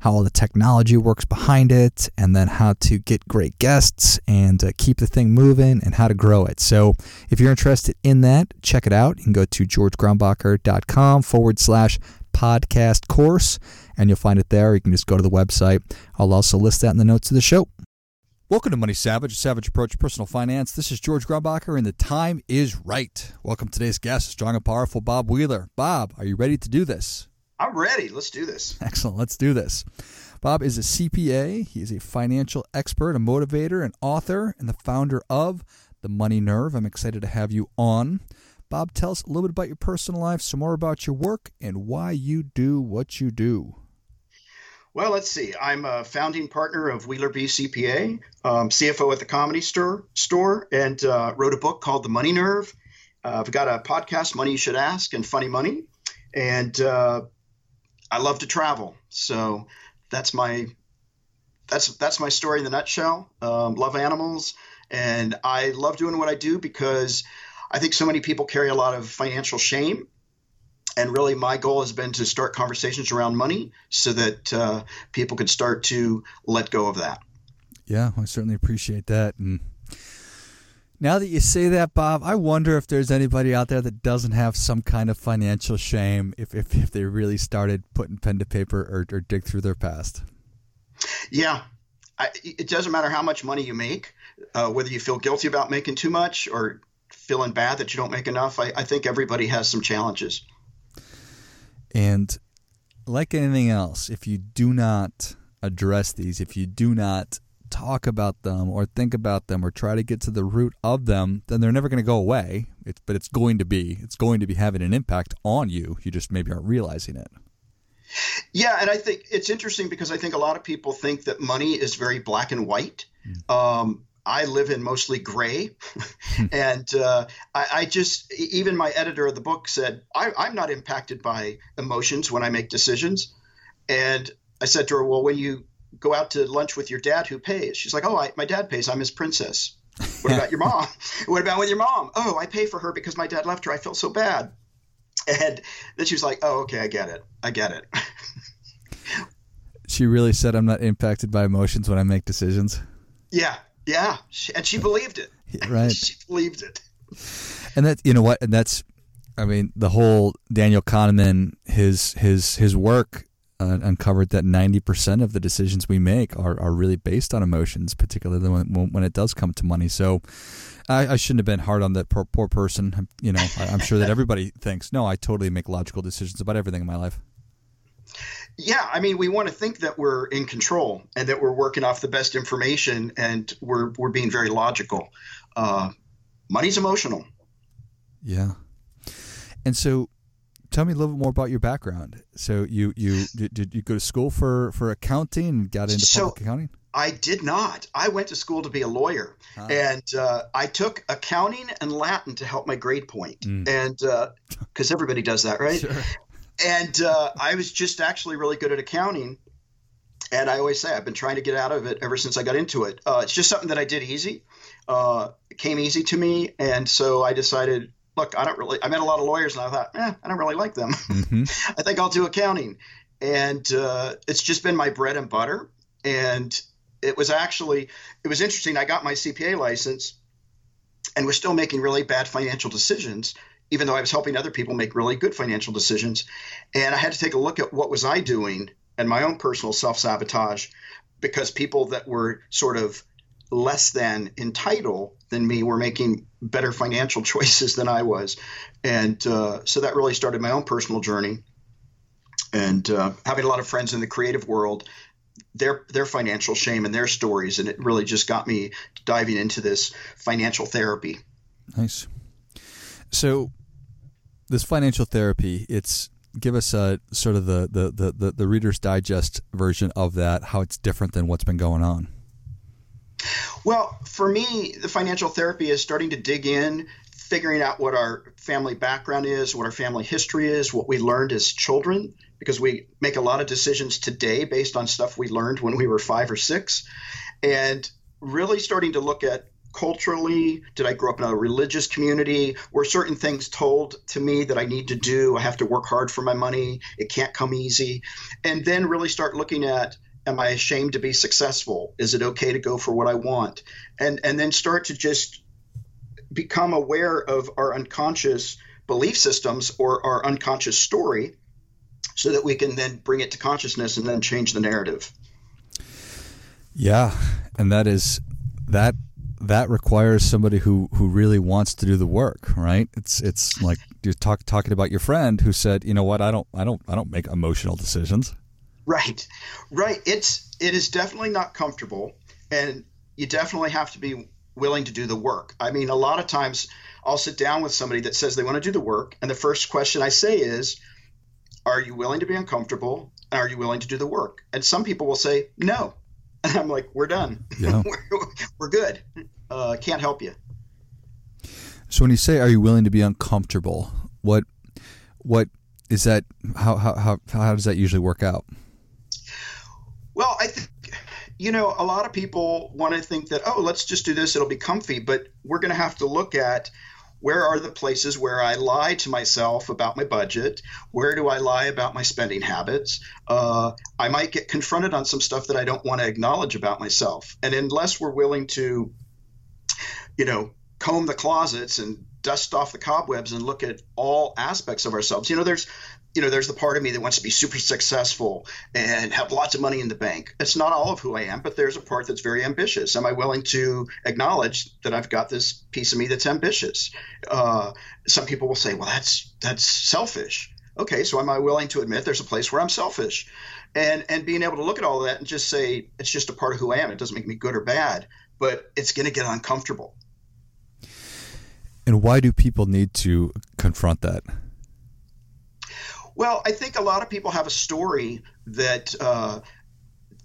how all the technology works behind it, and then how to get great guests and uh, keep the thing moving and how to grow it. So, if you're interested in that, check it out. You can go to georgegrumbacher.com forward slash podcast course, and you'll find it there. You can just go to the website. I'll also list that in the notes of the show. Welcome to Money Savage, a savage approach to personal finance. This is George Grumbacher, and the time is right. Welcome to today's guest, strong and powerful Bob Wheeler. Bob, are you ready to do this? I'm ready. Let's do this. Excellent. Let's do this. Bob is a CPA. He is a financial expert, a motivator, an author, and the founder of The Money Nerve. I'm excited to have you on. Bob, tell us a little bit about your personal life, some more about your work, and why you do what you do. Well, let's see. I'm a founding partner of Wheeler B CPA, um, CFO at the Comedy Store, store and uh, wrote a book called The Money Nerve. Uh, I've got a podcast, Money You Should Ask, and Funny Money. And uh, I love to travel, so that's my that's that's my story in the nutshell. Um, love animals, and I love doing what I do because I think so many people carry a lot of financial shame. And really, my goal has been to start conversations around money so that uh, people could start to let go of that. Yeah, I certainly appreciate that. And now that you say that, Bob, I wonder if there's anybody out there that doesn't have some kind of financial shame if, if, if they really started putting pen to paper or, or dig through their past. Yeah. I, it doesn't matter how much money you make, uh, whether you feel guilty about making too much or feeling bad that you don't make enough. I, I think everybody has some challenges. And like anything else, if you do not address these, if you do not talk about them or think about them or try to get to the root of them, then they're never going to go away. It's, but it's going to be it's going to be having an impact on you. You just maybe aren't realizing it. Yeah, and I think it's interesting because I think a lot of people think that money is very black and white. Mm. Um, I live in mostly gray, and uh, I, I, just even my editor of the book said I, I'm not impacted by emotions when I make decisions, and I said to her, well, when you go out to lunch with your dad who pays. She's like, oh, I, my dad pays. I'm his princess. What about your mom? what about with your mom? Oh, I pay for her because my dad left her. I feel so bad. And then she was like, oh, okay, I get it. I get it. she really said, I'm not impacted by emotions when I make decisions. Yeah, yeah. She, and she believed it. Right. she believed it. And that, you know what? And that's, I mean, the whole Daniel Kahneman, his his his work uh, uncovered that 90% of the decisions we make are, are really based on emotions, particularly when, when it does come to money. So I, I shouldn't have been hard on that poor, poor person. You know, I, am sure that everybody thinks, no, I totally make logical decisions about everything in my life. Yeah, I mean, we want to think that we're in control and that we're working off the best information and we're we're being very logical. Uh, money's emotional. Yeah, and so tell me a little bit more about your background. So you you did, did you go to school for for accounting and got into so public accounting? I did not. I went to school to be a lawyer, huh. and uh, I took accounting and Latin to help my grade point, mm. and because uh, everybody does that, right? Sure. And uh, I was just actually really good at accounting, and I always say I've been trying to get out of it ever since I got into it. Uh, it's just something that I did easy. Uh, it came easy to me, and so I decided look, I don't really, I met a lot of lawyers and I thought, eh, I don't really like them. Mm-hmm. I think I'll do accounting. And uh, it's just been my bread and butter. And it was actually, it was interesting. I got my CPA license and was still making really bad financial decisions, even though I was helping other people make really good financial decisions. And I had to take a look at what was I doing and my own personal self sabotage because people that were sort of less than entitled than me were making better financial choices than I was. And uh, so that really started my own personal journey. And uh, having a lot of friends in the creative world, their their financial shame and their stories, and it really just got me diving into this financial therapy. Nice. So, this financial therapy, it's give us a sort of the the the, the, the Reader's Digest version of that, how it's different than what's been going on. Well, for me, the financial therapy is starting to dig in, figuring out what our family background is, what our family history is, what we learned as children, because we make a lot of decisions today based on stuff we learned when we were five or six. And really starting to look at culturally did i grow up in a religious community? Were certain things told to me that i need to do? I have to work hard for my money. It can't come easy. And then really start looking at am i ashamed to be successful? Is it okay to go for what i want? And and then start to just become aware of our unconscious belief systems or our unconscious story so that we can then bring it to consciousness and then change the narrative. Yeah. And that is that that requires somebody who who really wants to do the work, right? It's it's like you're talk, talking about your friend who said, you know what, I don't I don't I don't make emotional decisions. Right, right. It's it is definitely not comfortable, and you definitely have to be willing to do the work. I mean, a lot of times I'll sit down with somebody that says they want to do the work, and the first question I say is, "Are you willing to be uncomfortable? And are you willing to do the work?" And some people will say no. And I'm like, we're done. Yeah. we're, we're, good. Uh, can't help you. So when you say, "Are you willing to be uncomfortable?" What, what is that? How how how how does that usually work out? You know a lot of people want to think that oh, let's just do this; it'll be comfy. But we're going to have to look at where are the places where I lie to myself about my budget? Where do I lie about my spending habits? Uh, I might get confronted on some stuff that I don't want to acknowledge about myself. And unless we're willing to, you know, comb the closets and dust off the cobwebs and look at all aspects of ourselves, you know, there's you know, there's the part of me that wants to be super successful and have lots of money in the bank. It's not all of who I am, but there's a part that's very ambitious. Am I willing to acknowledge that I've got this piece of me that's ambitious? Uh, some people will say, "Well, that's that's selfish." Okay, so am I willing to admit there's a place where I'm selfish, and and being able to look at all that and just say it's just a part of who I am. It doesn't make me good or bad, but it's going to get uncomfortable. And why do people need to confront that? Well, I think a lot of people have a story that uh,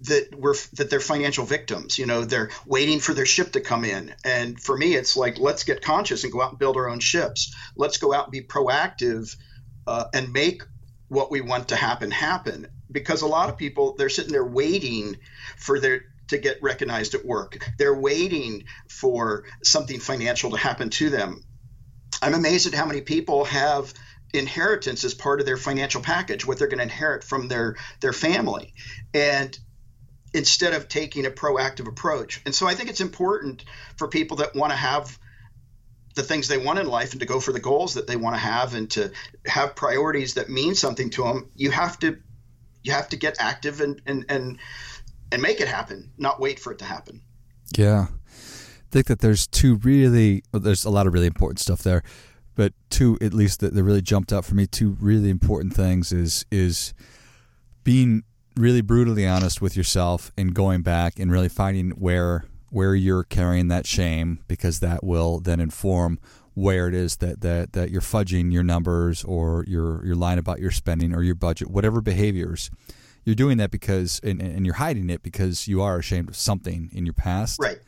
that we're that they're financial victims. You know, they're waiting for their ship to come in. And for me, it's like let's get conscious and go out and build our own ships. Let's go out and be proactive uh, and make what we want to happen happen. Because a lot of people they're sitting there waiting for their to get recognized at work. They're waiting for something financial to happen to them. I'm amazed at how many people have inheritance as part of their financial package, what they're going to inherit from their their family, and instead of taking a proactive approach. And so I think it's important for people that want to have the things they want in life and to go for the goals that they want to have and to have priorities that mean something to them. You have to you have to get active and and and and make it happen, not wait for it to happen. Yeah. I think that there's two really there's a lot of really important stuff there but two at least that, that really jumped out for me two really important things is is being really brutally honest with yourself and going back and really finding where where you're carrying that shame because that will then inform where it is that, that, that you're fudging your numbers or you're, you're lying about your spending or your budget, whatever behaviors. You're doing that because, and, and you're hiding it because you are ashamed of something in your past. Right.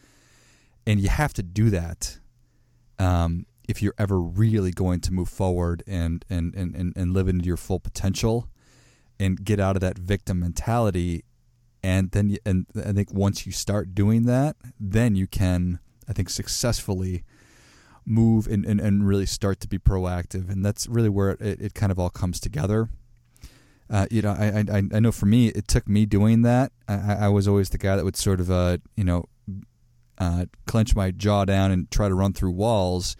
And you have to do that um, if you're ever really going to move forward and and, and, and, and live into your full potential and get out of that victim mentality and then and I think once you start doing that then you can I think successfully move and, and, and really start to be proactive. And that's really where it, it kind of all comes together. Uh, you know I, I I know for me it took me doing that. I, I was always the guy that would sort of uh you know uh, clench my jaw down and try to run through walls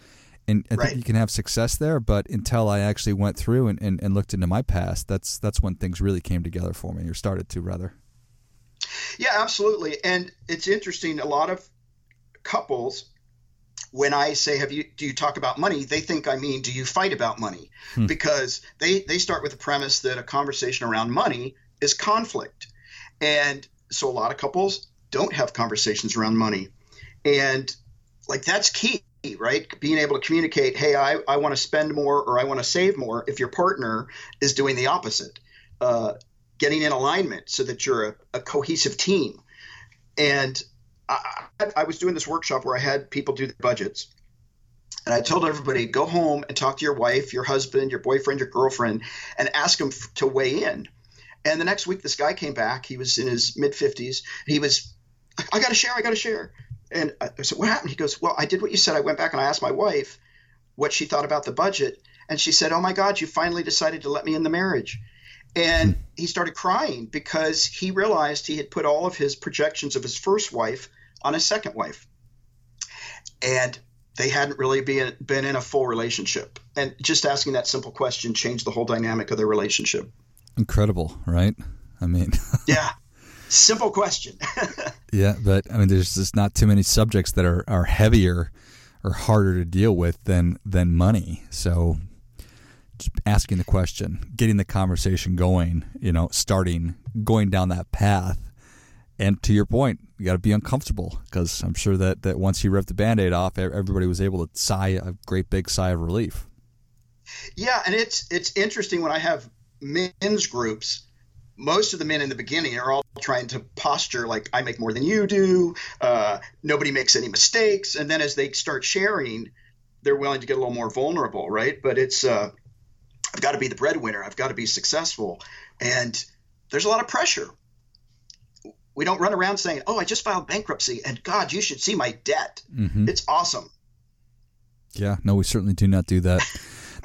and I right. think you can have success there. But until I actually went through and, and, and looked into my past, that's that's when things really came together for me, or started to rather. Yeah, absolutely. And it's interesting. A lot of couples, when I say, "Have you? Do you talk about money?" They think I mean, "Do you fight about money?" Hmm. Because they they start with the premise that a conversation around money is conflict, and so a lot of couples don't have conversations around money, and like that's key right? Being able to communicate, hey, I, I want to spend more or I want to save more if your partner is doing the opposite. Uh, getting in alignment so that you're a, a cohesive team. And I, I was doing this workshop where I had people do their budgets. And I told everybody, go home and talk to your wife, your husband, your boyfriend, your girlfriend, and ask them to weigh in. And the next week, this guy came back. He was in his mid 50s. He was, I got to share, I got to share. And I said, What happened? He goes, Well, I did what you said. I went back and I asked my wife what she thought about the budget. And she said, Oh my God, you finally decided to let me in the marriage. And he started crying because he realized he had put all of his projections of his first wife on his second wife. And they hadn't really been, been in a full relationship. And just asking that simple question changed the whole dynamic of their relationship. Incredible, right? I mean, yeah. Simple question. yeah, but I mean, there's just not too many subjects that are, are heavier or harder to deal with than than money. So, just asking the question, getting the conversation going, you know, starting going down that path. And to your point, you got to be uncomfortable because I'm sure that, that once you ripped the band aid off, everybody was able to sigh a great big sigh of relief. Yeah, and it's it's interesting when I have men's groups most of the men in the beginning are all trying to posture like I make more than you do. Uh, nobody makes any mistakes, and then as they start sharing, they're willing to get a little more vulnerable, right? But it's uh, I've got to be the breadwinner. I've got to be successful, and there's a lot of pressure. We don't run around saying, "Oh, I just filed bankruptcy, and God, you should see my debt. Mm-hmm. It's awesome." Yeah, no, we certainly do not do that.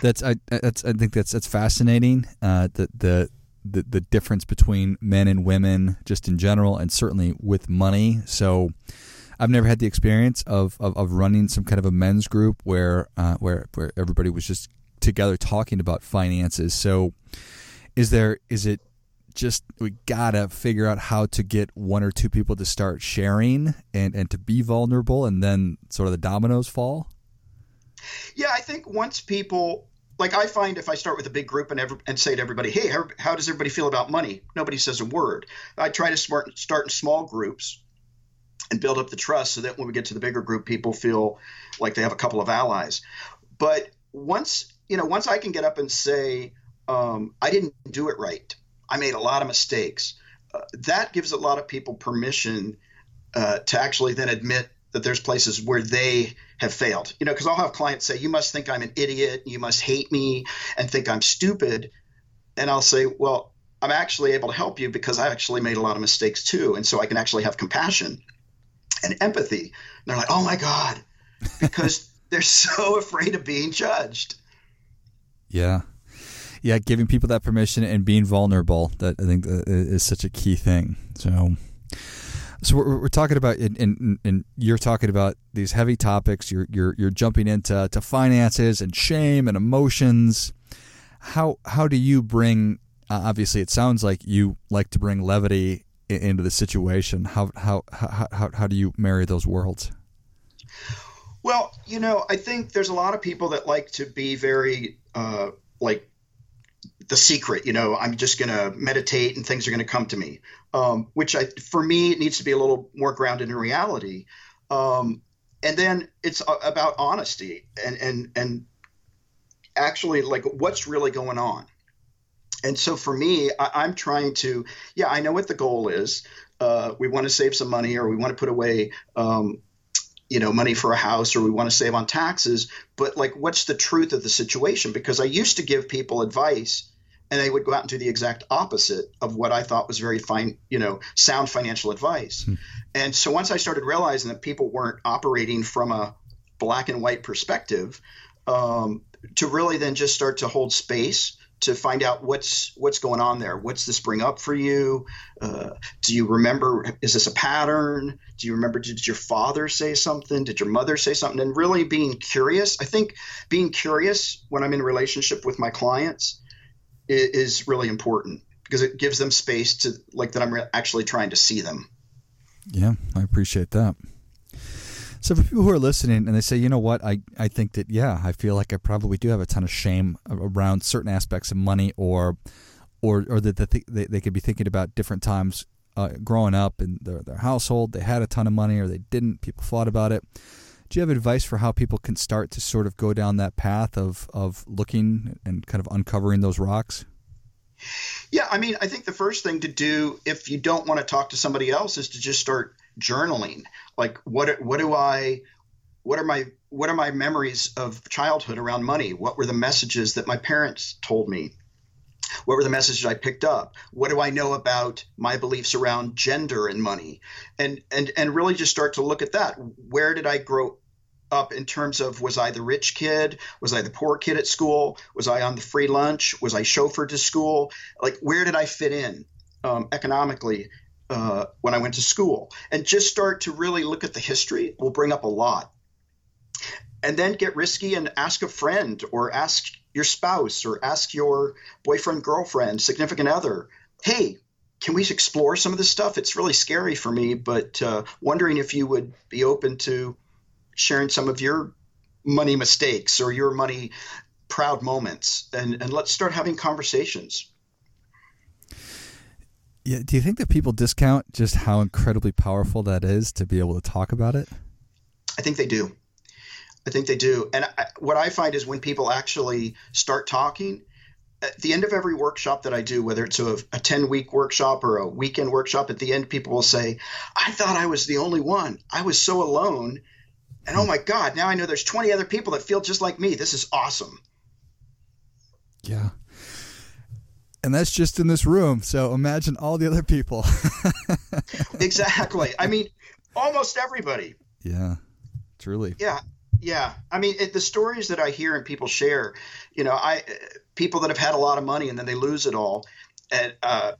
that's I that's I think that's that's fascinating. Uh, the the the, the difference between men and women just in general and certainly with money. So I've never had the experience of, of, of running some kind of a men's group where uh, where where everybody was just together talking about finances. So is there is it just we gotta figure out how to get one or two people to start sharing and, and to be vulnerable and then sort of the dominoes fall? Yeah, I think once people like I find if I start with a big group and ever, and say to everybody, "Hey, how, how, does everybody feel about money?" Nobody says a word. I try to smart, start in small groups and build up the trust so that when we get to the bigger group, people feel like they have a couple of allies. But once you know, once I can get up and say, um, "I didn't do it right. I made a lot of mistakes," uh, that gives a lot of people permission uh, to actually then admit that there's places where they have failed. You know, because I'll have clients say, "You must think I'm an idiot. You must hate me and think I'm stupid," and I'll say, "Well." I'm actually able to help you because I actually made a lot of mistakes too. And so I can actually have compassion and empathy. And they're like, oh my God, because they're so afraid of being judged. Yeah. Yeah, giving people that permission and being vulnerable that I think uh, is such a key thing. So, so we're, we're talking about, and, and, you're talking about these heavy topics. You're you're you're jumping into to finances and shame and emotions. How how do you bring? Uh, obviously, it sounds like you like to bring levity into the situation. How how how how, how do you marry those worlds? Well, you know, I think there's a lot of people that like to be very uh, like the secret. You know, I'm just going to meditate and things are going to come to me. Um, which I, for me, it needs to be a little more grounded in reality. Um, and then it's about honesty and and and actually like what's really going on. And so for me, I, am trying to, yeah, I know what the goal is. Uh, we want to save some money, or we want to put away. Um, you know money for a house or we want to save on taxes but like what's the truth of the situation because i used to give people advice and they would go out and do the exact opposite of what I thought was very fine, you know, sound financial advice. Hmm. And so once I started realizing that people weren't operating from a black and white perspective, um, to really then just start to hold space to find out what's what's going on there. What's this bring up for you? Uh, do you remember? Is this a pattern? Do you remember? Did your father say something? Did your mother say something? And really being curious. I think being curious when I'm in relationship with my clients is really important because it gives them space to like that I'm actually trying to see them. Yeah, I appreciate that. So for people who are listening and they say, you know what, I, I think that yeah, I feel like I probably do have a ton of shame around certain aspects of money, or or or that the, they they could be thinking about different times uh, growing up in their their household, they had a ton of money or they didn't. People thought about it. Do you have advice for how people can start to sort of go down that path of of looking and kind of uncovering those rocks? Yeah, I mean, I think the first thing to do if you don't want to talk to somebody else is to just start journaling. Like what what do I what are my what are my memories of childhood around money? What were the messages that my parents told me? What were the messages I picked up? What do I know about my beliefs around gender and money? And and and really just start to look at that. Where did I grow up in terms of was I the rich kid? Was I the poor kid at school? Was I on the free lunch? Was I chauffeured to school? Like where did I fit in um, economically uh, when I went to school? And just start to really look at the history will bring up a lot. And then get risky and ask a friend or ask your spouse or ask your boyfriend, girlfriend, significant other, hey, can we explore some of this stuff? It's really scary for me, but uh, wondering if you would be open to sharing some of your money mistakes or your money proud moments, and, and let's start having conversations. Yeah, do you think that people discount just how incredibly powerful that is to be able to talk about it? I think they do. I think they do. And I, what I find is when people actually start talking, at the end of every workshop that I do, whether it's a, a 10 week workshop or a weekend workshop, at the end, people will say, I thought I was the only one. I was so alone. And oh my God, now I know there's 20 other people that feel just like me. This is awesome. Yeah. And that's just in this room. So imagine all the other people. exactly. I mean, almost everybody. Yeah, truly. Yeah. Yeah, I mean it, the stories that I hear and people share, you know, I people that have had a lot of money and then they lose it all, and uh,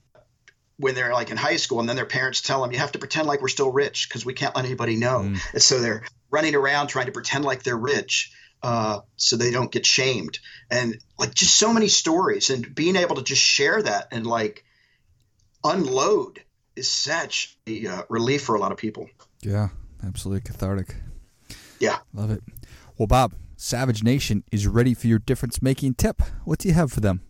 when they're like in high school, and then their parents tell them you have to pretend like we're still rich because we can't let anybody know, mm. and so they're running around trying to pretend like they're rich. Uh, so they don't get shamed and like just so many stories and being able to just share that and like unload is such a uh, relief for a lot of people yeah absolutely cathartic yeah. Love it. Well, Bob, Savage Nation is ready for your difference making tip. What do you have for them?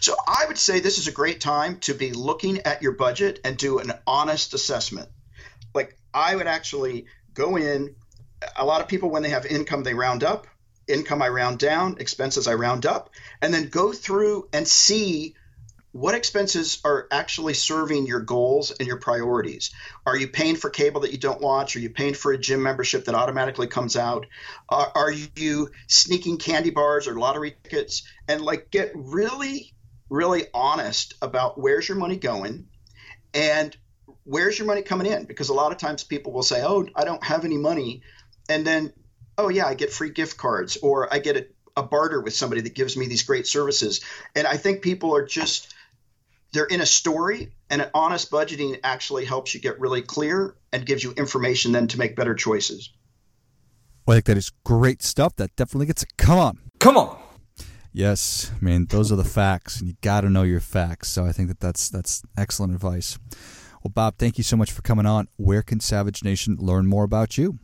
So I would say this is a great time to be looking at your budget and do an honest assessment. Like I would actually go in. A lot of people, when they have income, they round up. Income I round down, expenses I round up, and then go through and see what expenses are actually serving your goals and your priorities? Are you paying for cable that you don't watch? Are you paying for a gym membership that automatically comes out? Uh, are you sneaking candy bars or lottery tickets? And like get really, really honest about where's your money going and where's your money coming in? Because a lot of times people will say, oh, I don't have any money. And then, oh, yeah, I get free gift cards or I get a, a barter with somebody that gives me these great services. And I think people are just they're in a story and an honest budgeting actually helps you get really clear and gives you information then to make better choices. Well, i think that is great stuff. That definitely gets it. Come on. Come on. Yes i mean those are the facts and you got to know your facts so i think that that's that's excellent advice. Well bob thank you so much for coming on. Where can savage nation learn more about you?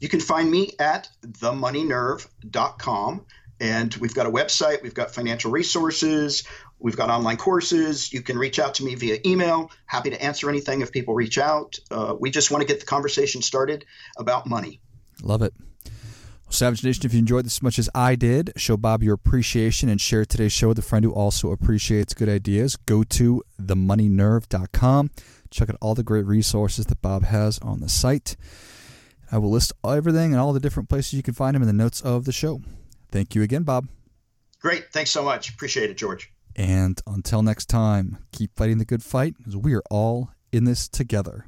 You can find me at themoneynerve.com and we've got a website, we've got financial resources, we've got online courses. You can reach out to me via email. Happy to answer anything if people reach out. Uh, we just want to get the conversation started about money. Love it. Well, Savage Nation, if you enjoyed this as much as I did, show Bob your appreciation and share today's show with a friend who also appreciates good ideas. Go to themoneynerve.com. Check out all the great resources that Bob has on the site. I will list everything and all the different places you can find them in the notes of the show. Thank you again, Bob. Great. Thanks so much. Appreciate it, George. And until next time, keep fighting the good fight because we are all in this together.